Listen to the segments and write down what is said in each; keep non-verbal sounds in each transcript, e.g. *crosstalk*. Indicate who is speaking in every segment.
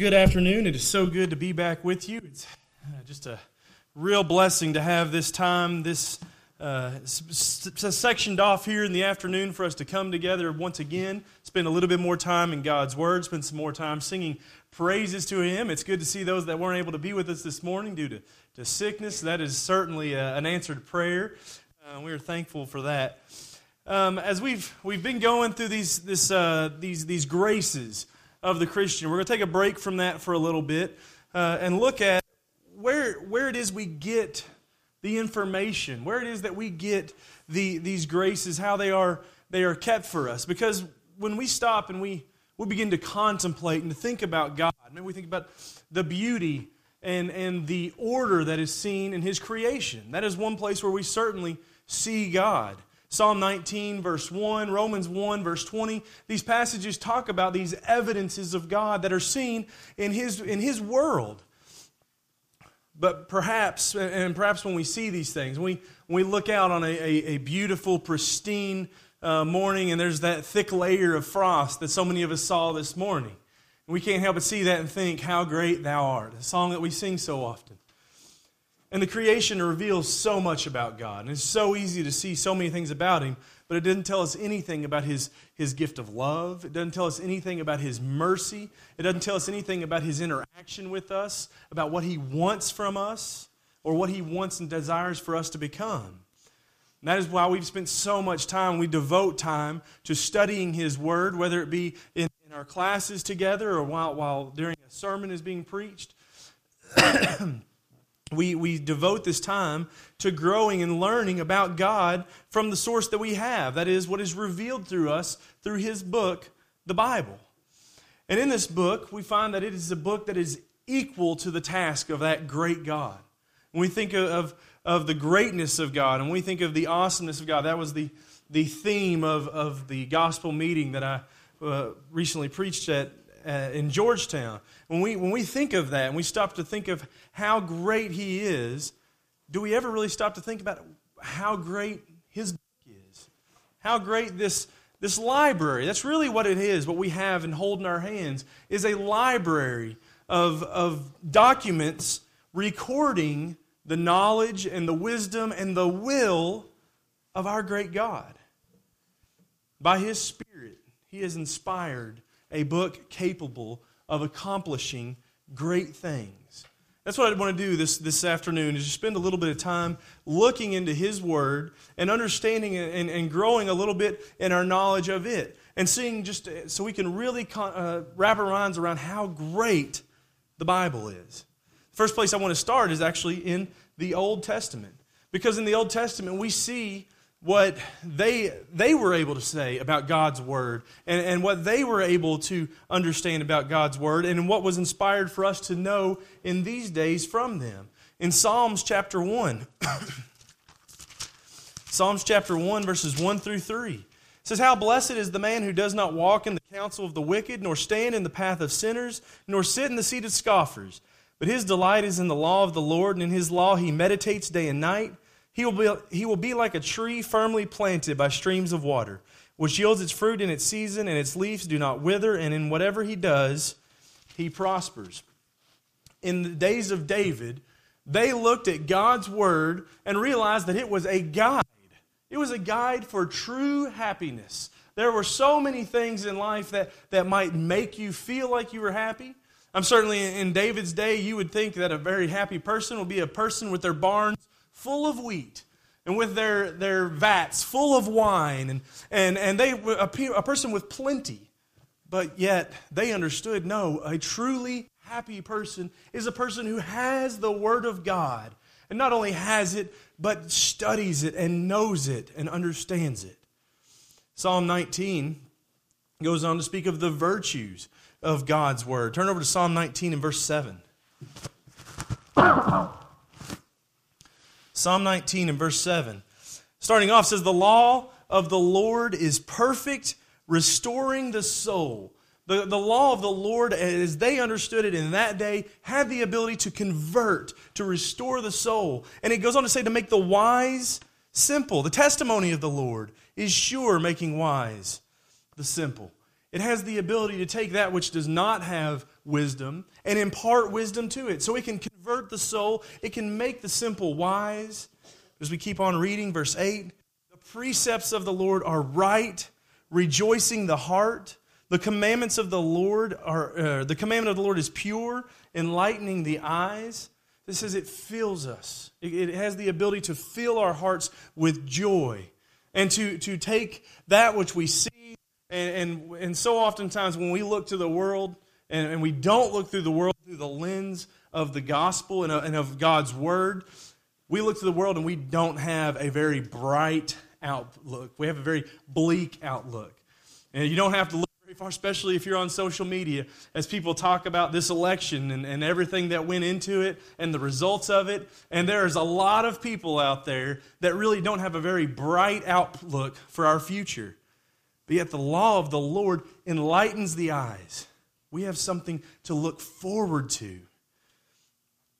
Speaker 1: Good afternoon. It is so good to be back with you. It's uh, just a real blessing to have this time, this uh, sectioned off here in the afternoon for us to come together once again, spend a little bit more time in God's Word, spend some more time singing praises to Him. It's good to see those that weren't able to be with us this morning due to, to sickness. That is certainly a, uh, an answered prayer. Uh, we are thankful for that. Um, as we've, we've been going through these, this, uh, these, these graces, of the Christian. We're going to take a break from that for a little bit uh, and look at where, where it is we get the information, where it is that we get the, these graces, how they are, they are kept for us. Because when we stop and we, we begin to contemplate and to think about God, maybe we think about the beauty and, and the order that is seen in His creation. That is one place where we certainly see God. Psalm 19, verse 1, Romans 1, verse 20. These passages talk about these evidences of God that are seen in His, in his world. But perhaps, and perhaps when we see these things, we, we look out on a, a, a beautiful, pristine uh, morning and there's that thick layer of frost that so many of us saw this morning, And we can't help but see that and think, How great thou art, a song that we sing so often. And the creation reveals so much about God. And it's so easy to see so many things about Him, but it doesn't tell us anything about His, his gift of love. It doesn't tell us anything about His mercy. It doesn't tell us anything about His interaction with us, about what He wants from us, or what He wants and desires for us to become. And that is why we've spent so much time, we devote time to studying His Word, whether it be in, in our classes together or while, while during a sermon is being preached. *clears throat* we, we devote this time to growing and learning about God from the source that we have. That is, what is revealed through us through His book, the Bible. And in this book, we find that it is a book that is equal to the task of that great God. When we think of, of the greatness of God and we think of the awesomeness of God, that was the, the theme of, of the gospel meeting that I uh, recently preached at uh, in Georgetown. When we, when we think of that and we stop to think of how great He is, do we ever really stop to think about how great His book is? How great this, this library, that's really what it is, what we have and hold in our hands, is a library of, of documents recording the knowledge and the wisdom and the will of our great God. By His Spirit, He has inspired a book capable of accomplishing great things. That's what I want to do this, this afternoon is just spend a little bit of time looking into His Word and understanding and, and growing a little bit in our knowledge of it. And seeing just so we can really con, uh, wrap our minds around how great the Bible is. The first place I want to start is actually in the Old Testament. Because in the Old Testament, we see what they, they were able to say about God's Word and, and what they were able to understand about God's Word and what was inspired for us to know in these days from them. In Psalms chapter 1, *coughs* Psalms chapter 1, verses 1 through 3 says, How blessed is the man who does not walk in the counsel of the wicked, nor stand in the path of sinners, nor sit in the seat of scoffers. But his delight is in the law of the Lord, and in his law he meditates day and night. He will, be, he will be like a tree firmly planted by streams of water, which yields its fruit in its season, and its leaves do not wither, and in whatever he does, he prospers. In the days of David, they looked at God's word and realized that it was a guide. It was a guide for true happiness. There were so many things in life that, that might make you feel like you were happy. I'm certainly in David's day, you would think that a very happy person would be a person with their barns full of wheat and with their, their vats full of wine. And, and, and they a, a person with plenty but yet they understood no a truly happy person is a person who has the word of god and not only has it but studies it and knows it and understands it. Psalm 19 goes on to speak of the virtues of god's word. Turn over to psalm 19 and verse 7 Psalm 19 and verse 7. Starting off says, The law of the Lord is perfect, restoring the soul. The, the law of the Lord, as they understood it in that day, had the ability to convert, to restore the soul. And it goes on to say, to make the wise simple. The testimony of the Lord is sure, making wise the simple. It has the ability to take that which does not have wisdom and impart wisdom to it. So it can convert the soul, it can make the simple wise. As we keep on reading, verse 8 the precepts of the Lord are right, rejoicing the heart. The commandments of the Lord are, uh, the commandment of the Lord is pure, enlightening the eyes. This says it fills us. It, it has the ability to fill our hearts with joy and to, to take that which we see. And, and, and so oftentimes when we look to the world and, and we don't look through the world through the lens of the gospel and of, and of God's word, we look to the world and we don't have a very bright outlook. We have a very bleak outlook. And you don't have to look very far, especially if you're on social media, as people talk about this election and, and everything that went into it and the results of it. And there's a lot of people out there that really don't have a very bright outlook for our future. But yet the law of the Lord enlightens the eyes. We have something to look forward to.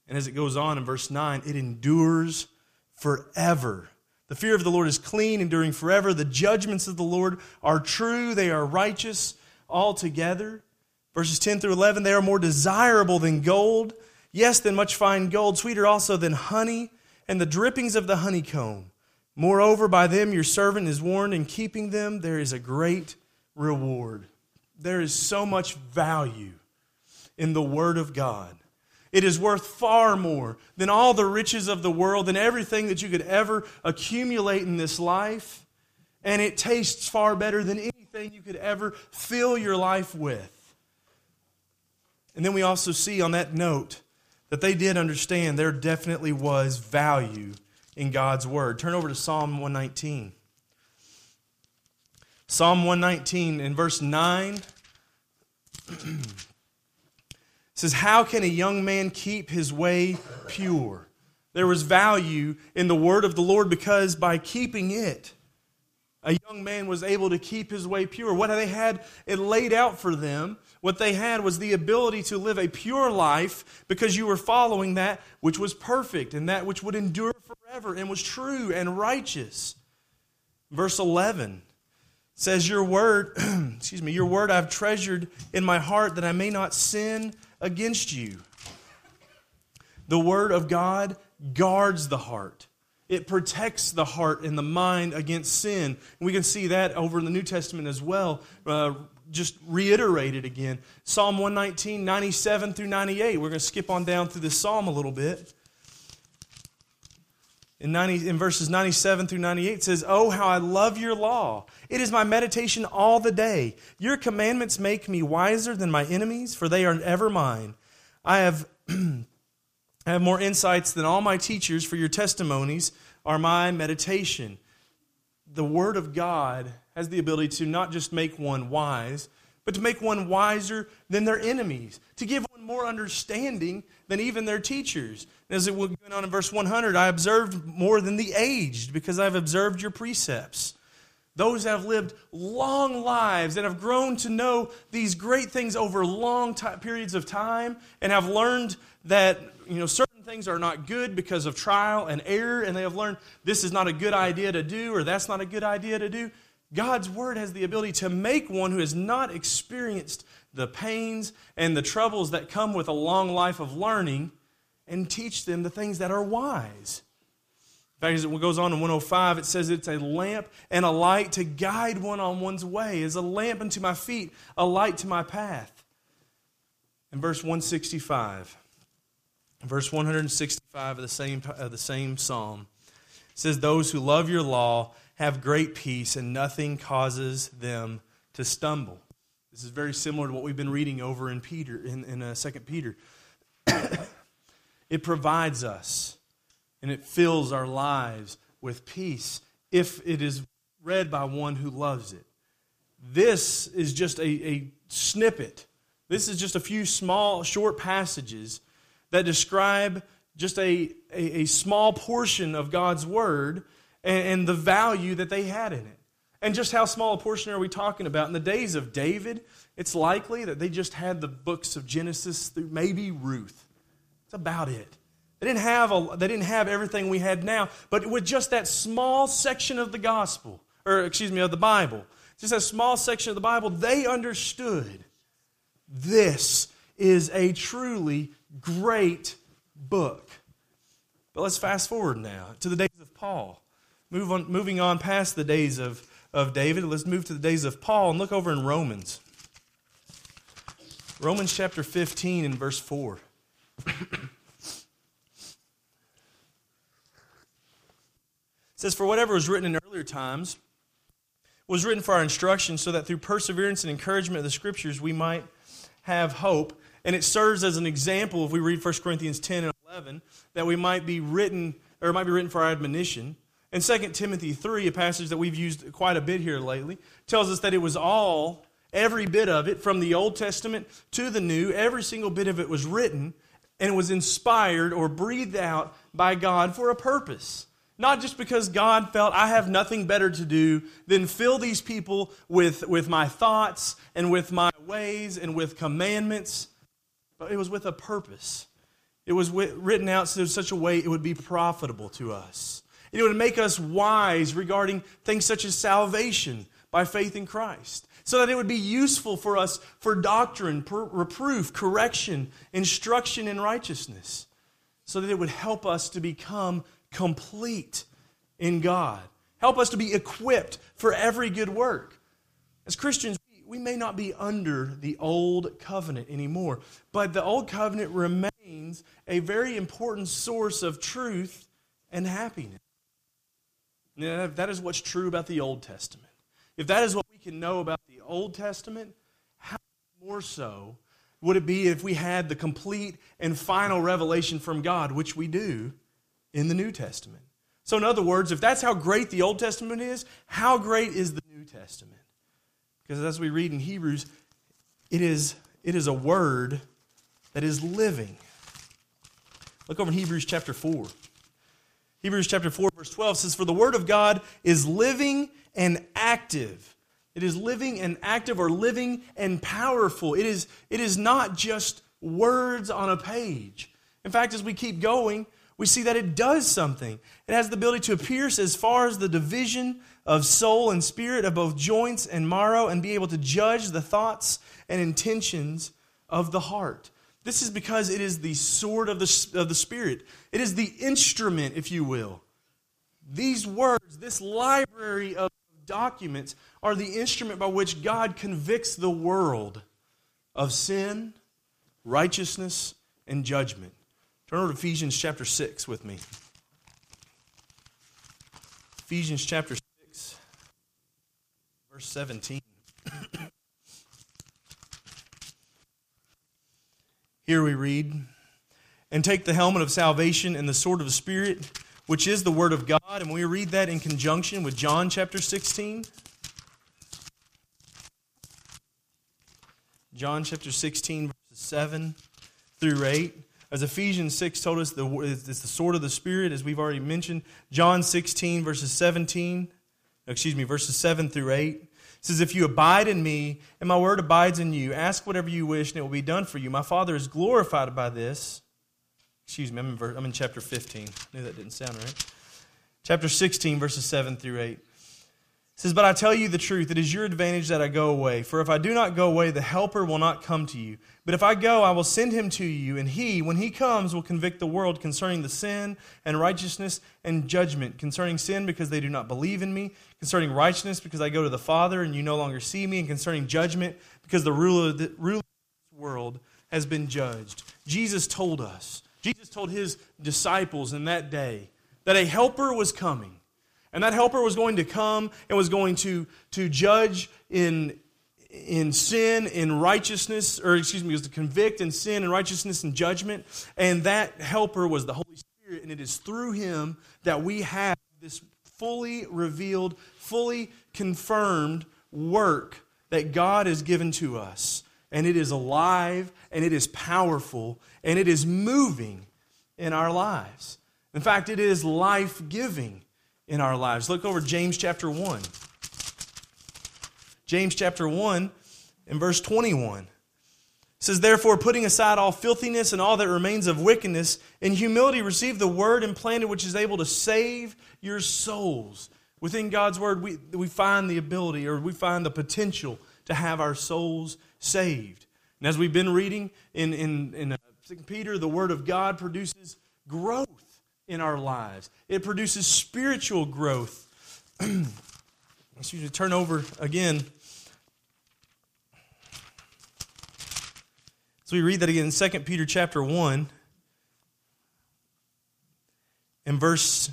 Speaker 1: And as it goes on in verse 9, it endures forever. The fear of the Lord is clean, enduring forever. The judgments of the Lord are true, they are righteous altogether. Verses 10 through 11, they are more desirable than gold, yes, than much fine gold, sweeter also than honey and the drippings of the honeycomb. Moreover, by them your servant is warned, in keeping them there is a great reward. There is so much value in the Word of God. It is worth far more than all the riches of the world, than everything that you could ever accumulate in this life. And it tastes far better than anything you could ever fill your life with. And then we also see on that note that they did understand there definitely was value in God's word. Turn over to Psalm 119. Psalm 119 in verse 9 *clears throat* says, How can a young man keep his way pure? There was value in the word of the Lord because by keeping it, a young man was able to keep his way pure. What they had it laid out for them, what they had was the ability to live a pure life because you were following that which was perfect and that which would endure forever and was true and righteous. Verse 11 says, Your word, *clears throat* excuse me, your word I've treasured in my heart that I may not sin against you. The Word of God guards the heart. It protects the heart and the mind against sin. And we can see that over in the New Testament as well, uh, just reiterated again. Psalm 119, 97 through 98. We're going to skip on down through this psalm a little bit. In, 90, in verses 97 through 98 says, Oh, how I love your law. It is my meditation all the day. Your commandments make me wiser than my enemies, for they are ever mine. I have, *clears throat* I have more insights than all my teachers, for your testimonies are my meditation. The Word of God has the ability to not just make one wise, but to make one wiser than their enemies, to give one more understanding than even their teachers. As it went on in verse 100, I observed more than the aged because I've observed your precepts. Those that have lived long lives and have grown to know these great things over long t- periods of time and have learned that you know certain things are not good because of trial and error and they have learned this is not a good idea to do or that's not a good idea to do. God's word has the ability to make one who has not experienced the pains and the troubles that come with a long life of learning and teach them the things that are wise. In fact, as it goes on in 105, it says it's a lamp and a light to guide one on one's way, as a lamp unto my feet, a light to my path. In verse 165, verse 165 of the same, of the same psalm, says, Those who love your law have great peace, and nothing causes them to stumble. This is very similar to what we've been reading over in Peter, in, in uh, 2 Peter. *coughs* it provides us and it fills our lives with peace if it is read by one who loves it. This is just a, a snippet. This is just a few small, short passages that describe just a, a, a small portion of God's Word and, and the value that they had in it. And just how small a portion are we talking about? In the days of David, it's likely that they just had the books of Genesis through maybe Ruth. That's about it. They didn't have, a, they didn't have everything we had now, but with just that small section of the gospel, or excuse me, of the Bible, just a small section of the Bible, they understood this is a truly great book. But let's fast forward now to the days of Paul. Move on, moving on past the days of, of David, let's move to the days of Paul and look over in Romans. Romans chapter 15 and verse 4. *clears throat* says, For whatever was written in earlier times was written for our instruction, so that through perseverance and encouragement of the Scriptures we might have hope. And it serves as an example, if we read 1 Corinthians 10 and 11, that we might be written, or it might be written for our admonition. And 2 Timothy 3, a passage that we've used quite a bit here lately, tells us that it was all, every bit of it, from the Old Testament to the New, every single bit of it was written and was inspired or breathed out by God for a purpose. Not just because God felt I have nothing better to do than fill these people with, with my thoughts and with my ways and with commandments, but it was with a purpose. It was written out in such a way it would be profitable to us. It would make us wise regarding things such as salvation by faith in Christ, so that it would be useful for us for doctrine, reproof, correction, instruction in righteousness, so that it would help us to become complete in God. Help us to be equipped for every good work. As Christians, we may not be under the old covenant anymore, but the old covenant remains a very important source of truth and happiness. Now, if that is what's true about the Old Testament, if that is what we can know about the Old Testament, how much more so would it be if we had the complete and final revelation from God, which we do in the New Testament. So, in other words, if that's how great the Old Testament is, how great is the New Testament? Because as we read in Hebrews, it is, it is a word that is living. Look over in Hebrews chapter 4. Hebrews chapter 4, verse 12 says, For the word of God is living and active. It is living and active or living and powerful. It is, it is not just words on a page. In fact, as we keep going, we see that it does something. It has the ability to pierce as far as the division of soul and spirit, of both joints and marrow, and be able to judge the thoughts and intentions of the heart. This is because it is the sword of the, of the Spirit. It is the instrument, if you will. These words, this library of documents, are the instrument by which God convicts the world of sin, righteousness, and judgment. Turn over to Ephesians chapter 6 with me. Ephesians chapter 6, verse 17. *clears throat* Here we read, and take the helmet of salvation and the sword of the Spirit, which is the Word of God. And we read that in conjunction with John chapter 16. John chapter 16, verses 7 through 8. As Ephesians 6 told us, it's the sword of the Spirit, as we've already mentioned. John 16, verses 17, excuse me, verses 7 through 8 says, If you abide in me and my word abides in you, ask whatever you wish and it will be done for you. My Father is glorified by this. Excuse me, I'm in, verse, I'm in chapter 15. I knew that didn't sound right. Chapter 16, verses 7 through 8 says, But I tell you the truth, it is your advantage that I go away. For if I do not go away, the Helper will not come to you. But if I go, I will send him to you, and he, when he comes, will convict the world concerning the sin and righteousness and judgment. Concerning sin, because they do not believe in me. Concerning righteousness, because I go to the Father, and you no longer see me. And concerning judgment, because the ruler of, the, ruler of world has been judged. Jesus told us, Jesus told his disciples in that day, that a helper was coming and that helper was going to come and was going to, to judge in, in sin, in righteousness, or excuse me, was to convict in sin and righteousness and judgment. And that helper was the Holy Spirit, and it is through him that we have this fully revealed, fully confirmed work that God has given to us. And it is alive, and it is powerful, and it is moving in our lives. In fact, it is life giving in our lives. Look over James chapter 1. James chapter 1 and verse 21 says, Therefore, putting aside all filthiness and all that remains of wickedness, in humility receive the word implanted which is able to save your souls. Within God's Word, we, we find the ability or we find the potential to have our souls saved. And as we've been reading in, in, in uh, 2 Peter, the Word of God produces growth in our lives, it produces spiritual growth. *clears throat* Excuse me, turn over again. So we read that again in 2 Peter chapter 1 and verse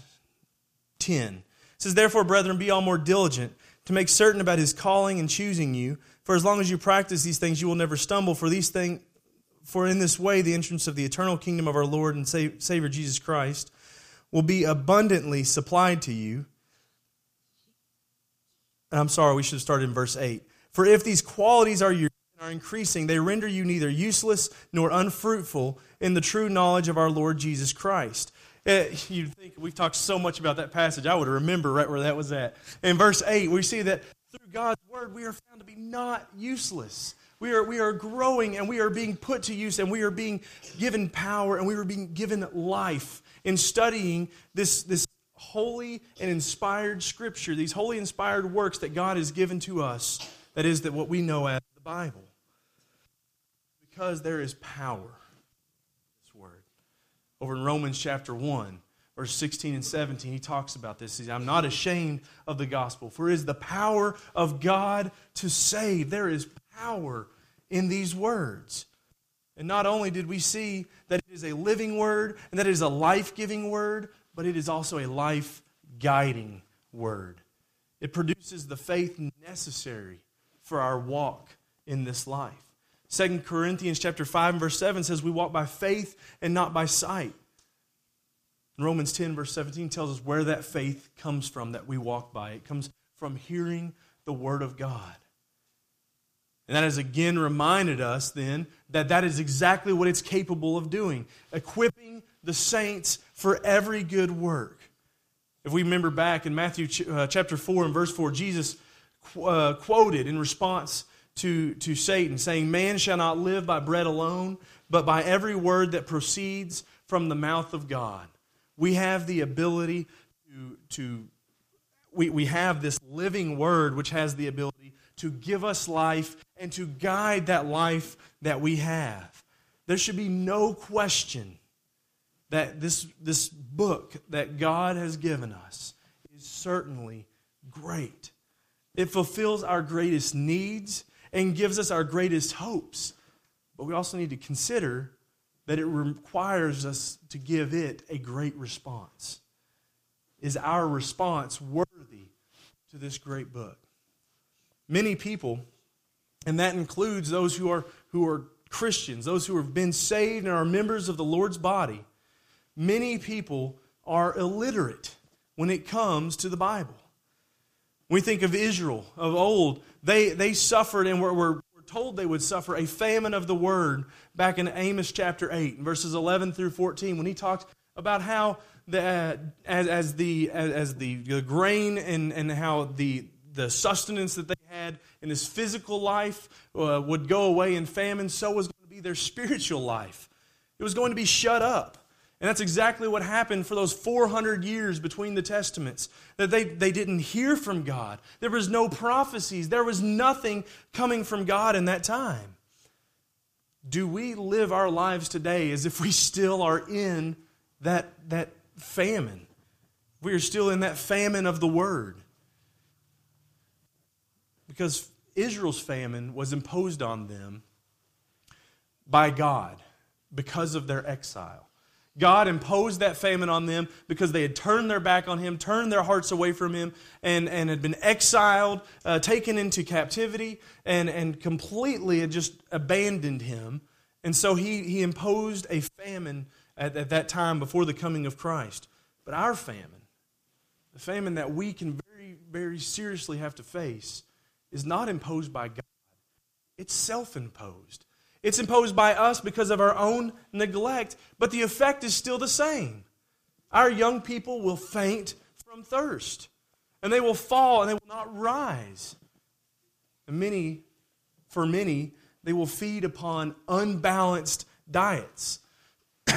Speaker 1: 10. It says, Therefore, brethren, be all more diligent to make certain about his calling and choosing you. For as long as you practice these things, you will never stumble. For these things, for in this way, the entrance of the eternal kingdom of our Lord and Savior Jesus Christ will be abundantly supplied to you. And I'm sorry, we should have started in verse 8. For if these qualities are your are increasing, they render you neither useless nor unfruitful in the true knowledge of our Lord Jesus Christ. Uh, you think we've talked so much about that passage, I would remember right where that was at. In verse 8, we see that through God's word, we are found to be not useless. We are, we are growing and we are being put to use and we are being given power and we are being given life in studying this, this holy and inspired scripture, these holy inspired works that God has given to us. That is that what we know as the Bible because there is power. This word. Over in Romans chapter 1, verse 16 and 17, he talks about this. He says, I'm not ashamed of the gospel, for it is the power of God to save. There is power in these words. And not only did we see that it is a living word and that it is a life giving word, but it is also a life guiding word. It produces the faith necessary for our walk in this life. 2 Corinthians chapter 5 and verse 7 says we walk by faith and not by sight. Romans 10 verse 17 tells us where that faith comes from that we walk by. It comes from hearing the word of God. And that has again reminded us then that that is exactly what it's capable of doing, equipping the saints for every good work. If we remember back in Matthew uh, chapter 4 and verse 4, Jesus uh, quoted in response to, to Satan, saying, Man shall not live by bread alone, but by every word that proceeds from the mouth of God. We have the ability to, to we, we have this living word which has the ability to give us life and to guide that life that we have. There should be no question that this, this book that God has given us is certainly great. It fulfills our greatest needs and gives us our greatest hopes. But we also need to consider that it requires us to give it a great response. Is our response worthy to this great book? Many people, and that includes those who are, who are Christians, those who have been saved and are members of the Lord's body, many people are illiterate when it comes to the Bible. We think of Israel of old, they, they suffered and were, were, told they would suffer a famine of the word back in Amos chapter 8, verses 11 through 14, when he talked about how the, uh, as, as, the, as, as the, the grain and, and how the, the sustenance that they had in this physical life uh, would go away in famine, so was going to be their *laughs* spiritual life. It was going to be shut up. And that's exactly what happened for those 400 years between the Testaments. That they, they didn't hear from God. There was no prophecies. There was nothing coming from God in that time. Do we live our lives today as if we still are in that, that famine? We are still in that famine of the Word. Because Israel's famine was imposed on them by God because of their exile. God imposed that famine on them because they had turned their back on Him, turned their hearts away from Him, and, and had been exiled, uh, taken into captivity, and, and completely had just abandoned Him. And so He, he imposed a famine at, at that time before the coming of Christ. But our famine, the famine that we can very, very seriously have to face, is not imposed by God, it's self imposed. It's imposed by us because of our own neglect, but the effect is still the same. Our young people will faint from thirst, and they will fall and they will not rise. And many, for many, they will feed upon unbalanced diets. *coughs* you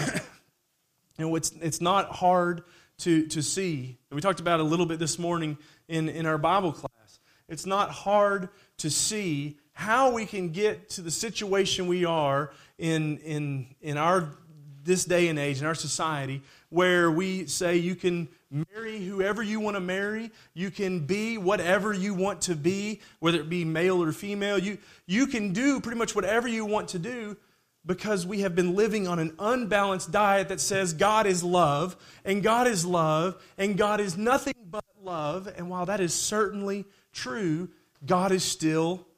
Speaker 1: know, it's, it's not hard to, to see, and we talked about a little bit this morning in, in our Bible class. It's not hard to see how we can get to the situation we are in, in, in our this day and age in our society where we say you can marry whoever you want to marry you can be whatever you want to be whether it be male or female you, you can do pretty much whatever you want to do because we have been living on an unbalanced diet that says God is love, and God is love, and God is nothing but love. And while that is certainly true, God is still,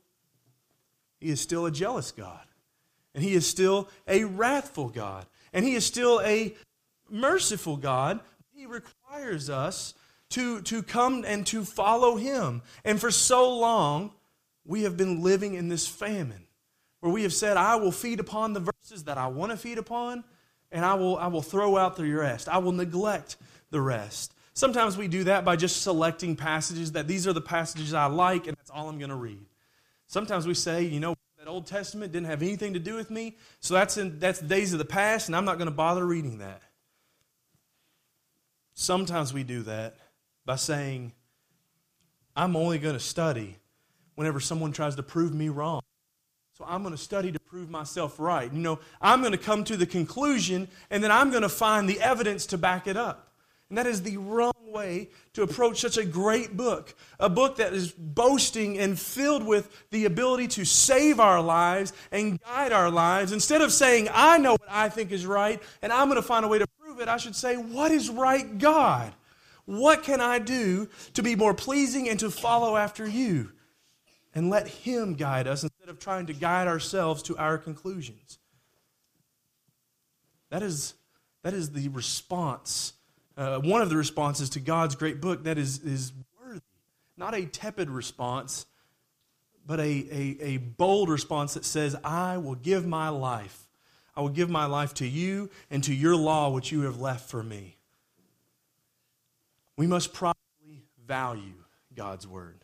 Speaker 1: He is still a jealous God. And He is still a wrathful God. And He is still a merciful God. He requires us to, to come and to follow Him. And for so long, we have been living in this famine where we have said, I will feed upon the verses that I want to feed upon, and I will, I will throw out the rest. I will neglect the rest. Sometimes we do that by just selecting passages that these are the passages I like, and that's all I'm going to read. Sometimes we say, you know, that Old Testament didn't have anything to do with me, so that's, in, that's days of the past, and I'm not going to bother reading that. Sometimes we do that by saying, I'm only going to study whenever someone tries to prove me wrong. I'm going to study to prove myself right. You know, I'm going to come to the conclusion and then I'm going to find the evidence to back it up. And that is the wrong way to approach such a great book. A book that is boasting and filled with the ability to save our lives and guide our lives. Instead of saying, I know what I think is right and I'm going to find a way to prove it, I should say, What is right, God? What can I do to be more pleasing and to follow after you? And let Him guide us instead of trying to guide ourselves to our conclusions. That is, that is the response, uh, one of the responses to God's great book that is, is worthy. Not a tepid response, but a, a, a bold response that says, I will give my life. I will give my life to you and to your law, which you have left for me. We must properly value God's word.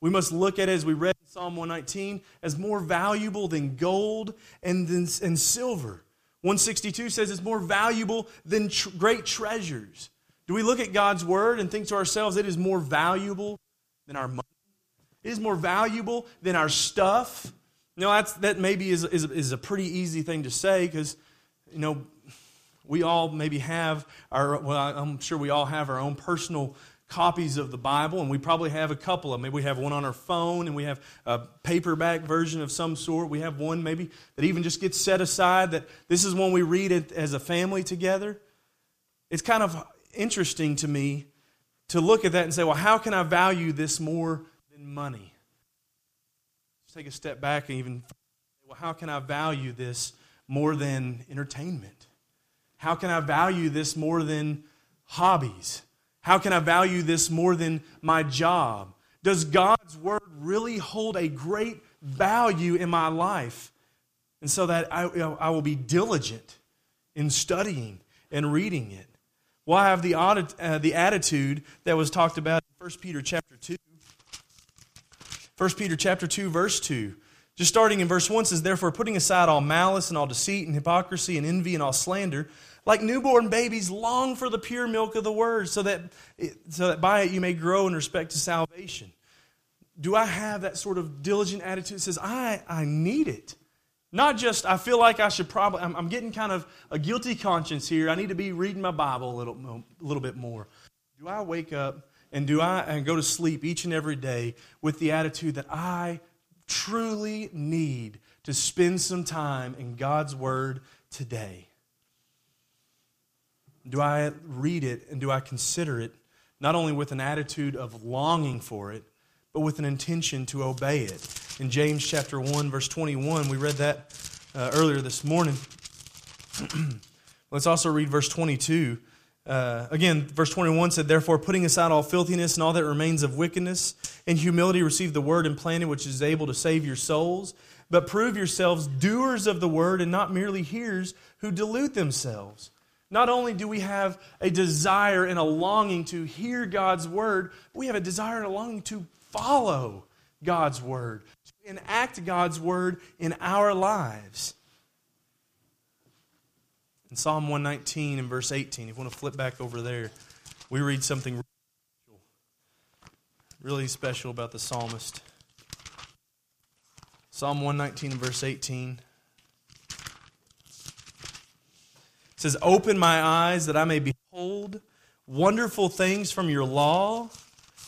Speaker 1: We must look at it, as we read in Psalm 119, as more valuable than gold and, than, and silver. 162 says it's more valuable than tr- great treasures. Do we look at God's word and think to ourselves it is more valuable than our money? It is more valuable than our stuff? Know, that's, that maybe is, is, is a pretty easy thing to say because, you know, we all maybe have our, well, I'm sure we all have our own personal copies of the Bible, and we probably have a couple of them. Maybe we have one on our phone, and we have a paperback version of some sort. We have one maybe that even just gets set aside that this is one we read it as a family together. It's kind of interesting to me to look at that and say, well, how can I value this more than money? Just take a step back and even, well, how can I value this more than entertainment? How can I value this more than hobbies? How can I value this more than my job? Does God's word really hold a great value in my life? And so that I, I will be diligent in studying and reading it. Well, I have the, uh, the attitude that was talked about in 1 Peter chapter 2. 1 Peter chapter 2, verse 2. Just starting in verse 1 says, Therefore, putting aside all malice and all deceit and hypocrisy and envy and all slander, like newborn babies, long for the pure milk of the word, so that, so that by it you may grow in respect to salvation. Do I have that sort of diligent attitude that says, I, I need it? Not just, I feel like I should probably, I'm, I'm getting kind of a guilty conscience here. I need to be reading my Bible a little, a little bit more. Do I wake up and do I and go to sleep each and every day with the attitude that I truly need to spend some time in God's Word today? Do I read it and do I consider it not only with an attitude of longing for it, but with an intention to obey it? In James chapter 1, verse 21, we read that uh, earlier this morning. *clears throat* Let's also read verse 22. Uh, again, verse 21 said, Therefore, putting aside all filthiness and all that remains of wickedness, in humility receive the word implanted, which is able to save your souls. But prove yourselves doers of the word and not merely hearers who delude themselves. Not only do we have a desire and a longing to hear God's word, we have a desire and a longing to follow God's word, to enact God's word in our lives. In Psalm 119 and verse 18, if you want to flip back over there, we read something really special about the psalmist. Psalm 119, and verse 18. It says, Open my eyes that I may behold wonderful things from your law.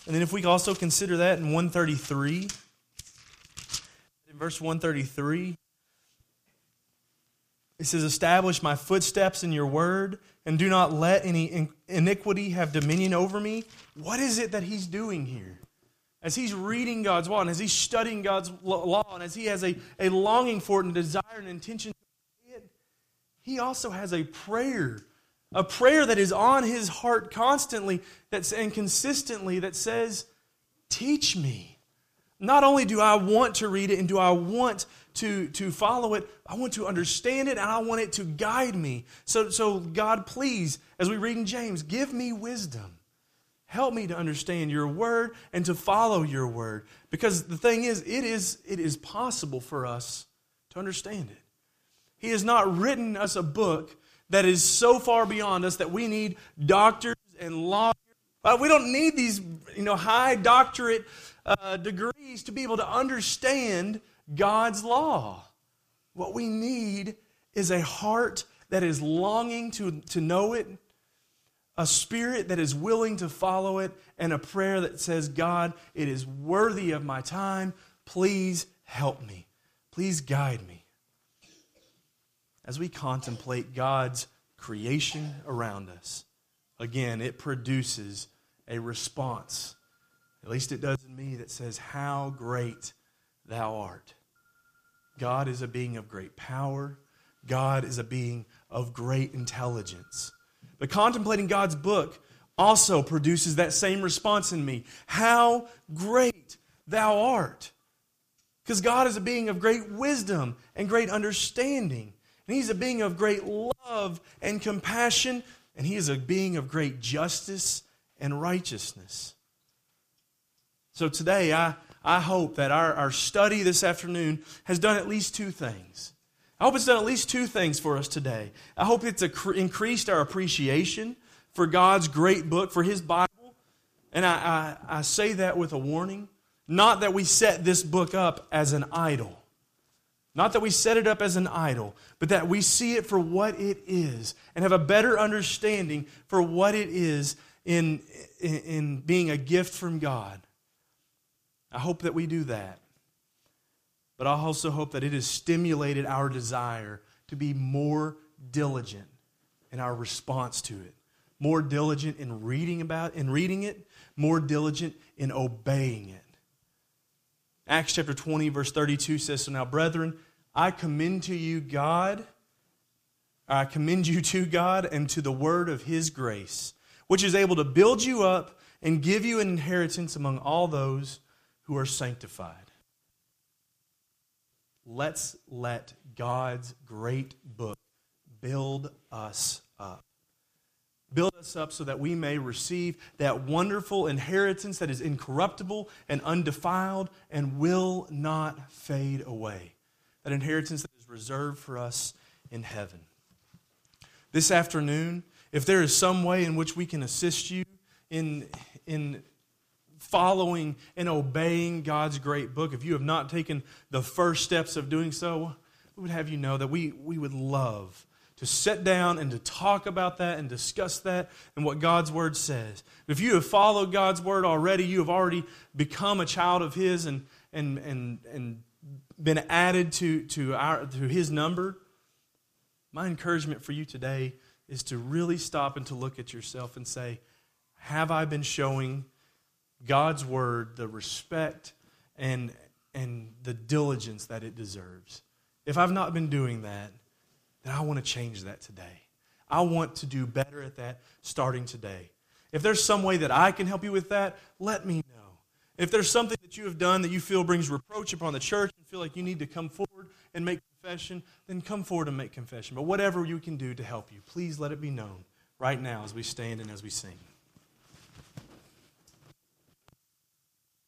Speaker 1: And then if we also consider that in 133, in verse 133, it says, Establish my footsteps in your word, and do not let any iniquity have dominion over me. What is it that he's doing here? As he's reading God's law, and as he's studying God's law, and as he has a, a longing for it and desire and intention he also has a prayer, a prayer that is on his heart constantly that's, and consistently that says, Teach me. Not only do I want to read it and do I want to, to follow it, I want to understand it and I want it to guide me. So, so, God, please, as we read in James, give me wisdom. Help me to understand your word and to follow your word. Because the thing is, it is, it is possible for us to understand it. He has not written us a book that is so far beyond us that we need doctors and lawyers. Uh, we don't need these you know, high doctorate uh, degrees to be able to understand God's law. What we need is a heart that is longing to, to know it, a spirit that is willing to follow it, and a prayer that says, God, it is worthy of my time. Please help me. Please guide me as we contemplate God's creation around us, again, it produces a response. At least it does in me that says, How great thou art. God is a being of great power. God is a being of great intelligence. But contemplating God's book also produces that same response in me. How great thou art. Because God is a being of great wisdom and great understanding. And he's a being of great love and compassion, and he is a being of great justice and righteousness. So today, I, I hope that our, our study this afternoon has done at least two things. I hope it's done at least two things for us today. I hope it's increased our appreciation for God's great book, for His Bible. And I, I, I say that with a warning. Not that we set this book up as an idol. Not that we set it up as an idol, but that we see it for what it is and have a better understanding for what it is in, in, in, being a gift from God. I hope that we do that. But I also hope that it has stimulated our desire to be more diligent in our response to it. More diligent in reading about in reading it, more diligent in obeying it. Acts chapter 20, verse 32 says, So now, brethren, I commend to you God, I commend you to God and to the word of his grace, which is able to build you up and give you an inheritance among all those who are sanctified. Let's let God's great book build us up. Build us up so that we may receive that wonderful inheritance that is incorruptible and undefiled and will not fade away. That inheritance that is reserved for us in heaven. This afternoon, if there is some way in which we can assist you in, in following and obeying God's great book, if you have not taken the first steps of doing so, we would have you know that we, we would love to sit down and to talk about that and discuss that and what God's Word says. If you have followed God's Word already, you have already become a child of His and, and, and, and been added to, to, our, to His number. My encouragement for you today is to really stop and to look at yourself and say, Have I been showing God's Word the respect and, and the diligence that it deserves? If I've not been doing that, then I want to change that today. I want to do better at that starting today. If there's some way that I can help you with that, let me know. If there's something that you have done that you feel brings reproach upon the church and feel like you need to come forward and make confession, then come forward and make confession. But whatever you can do to help you, please let it be known right now as we stand and as we sing.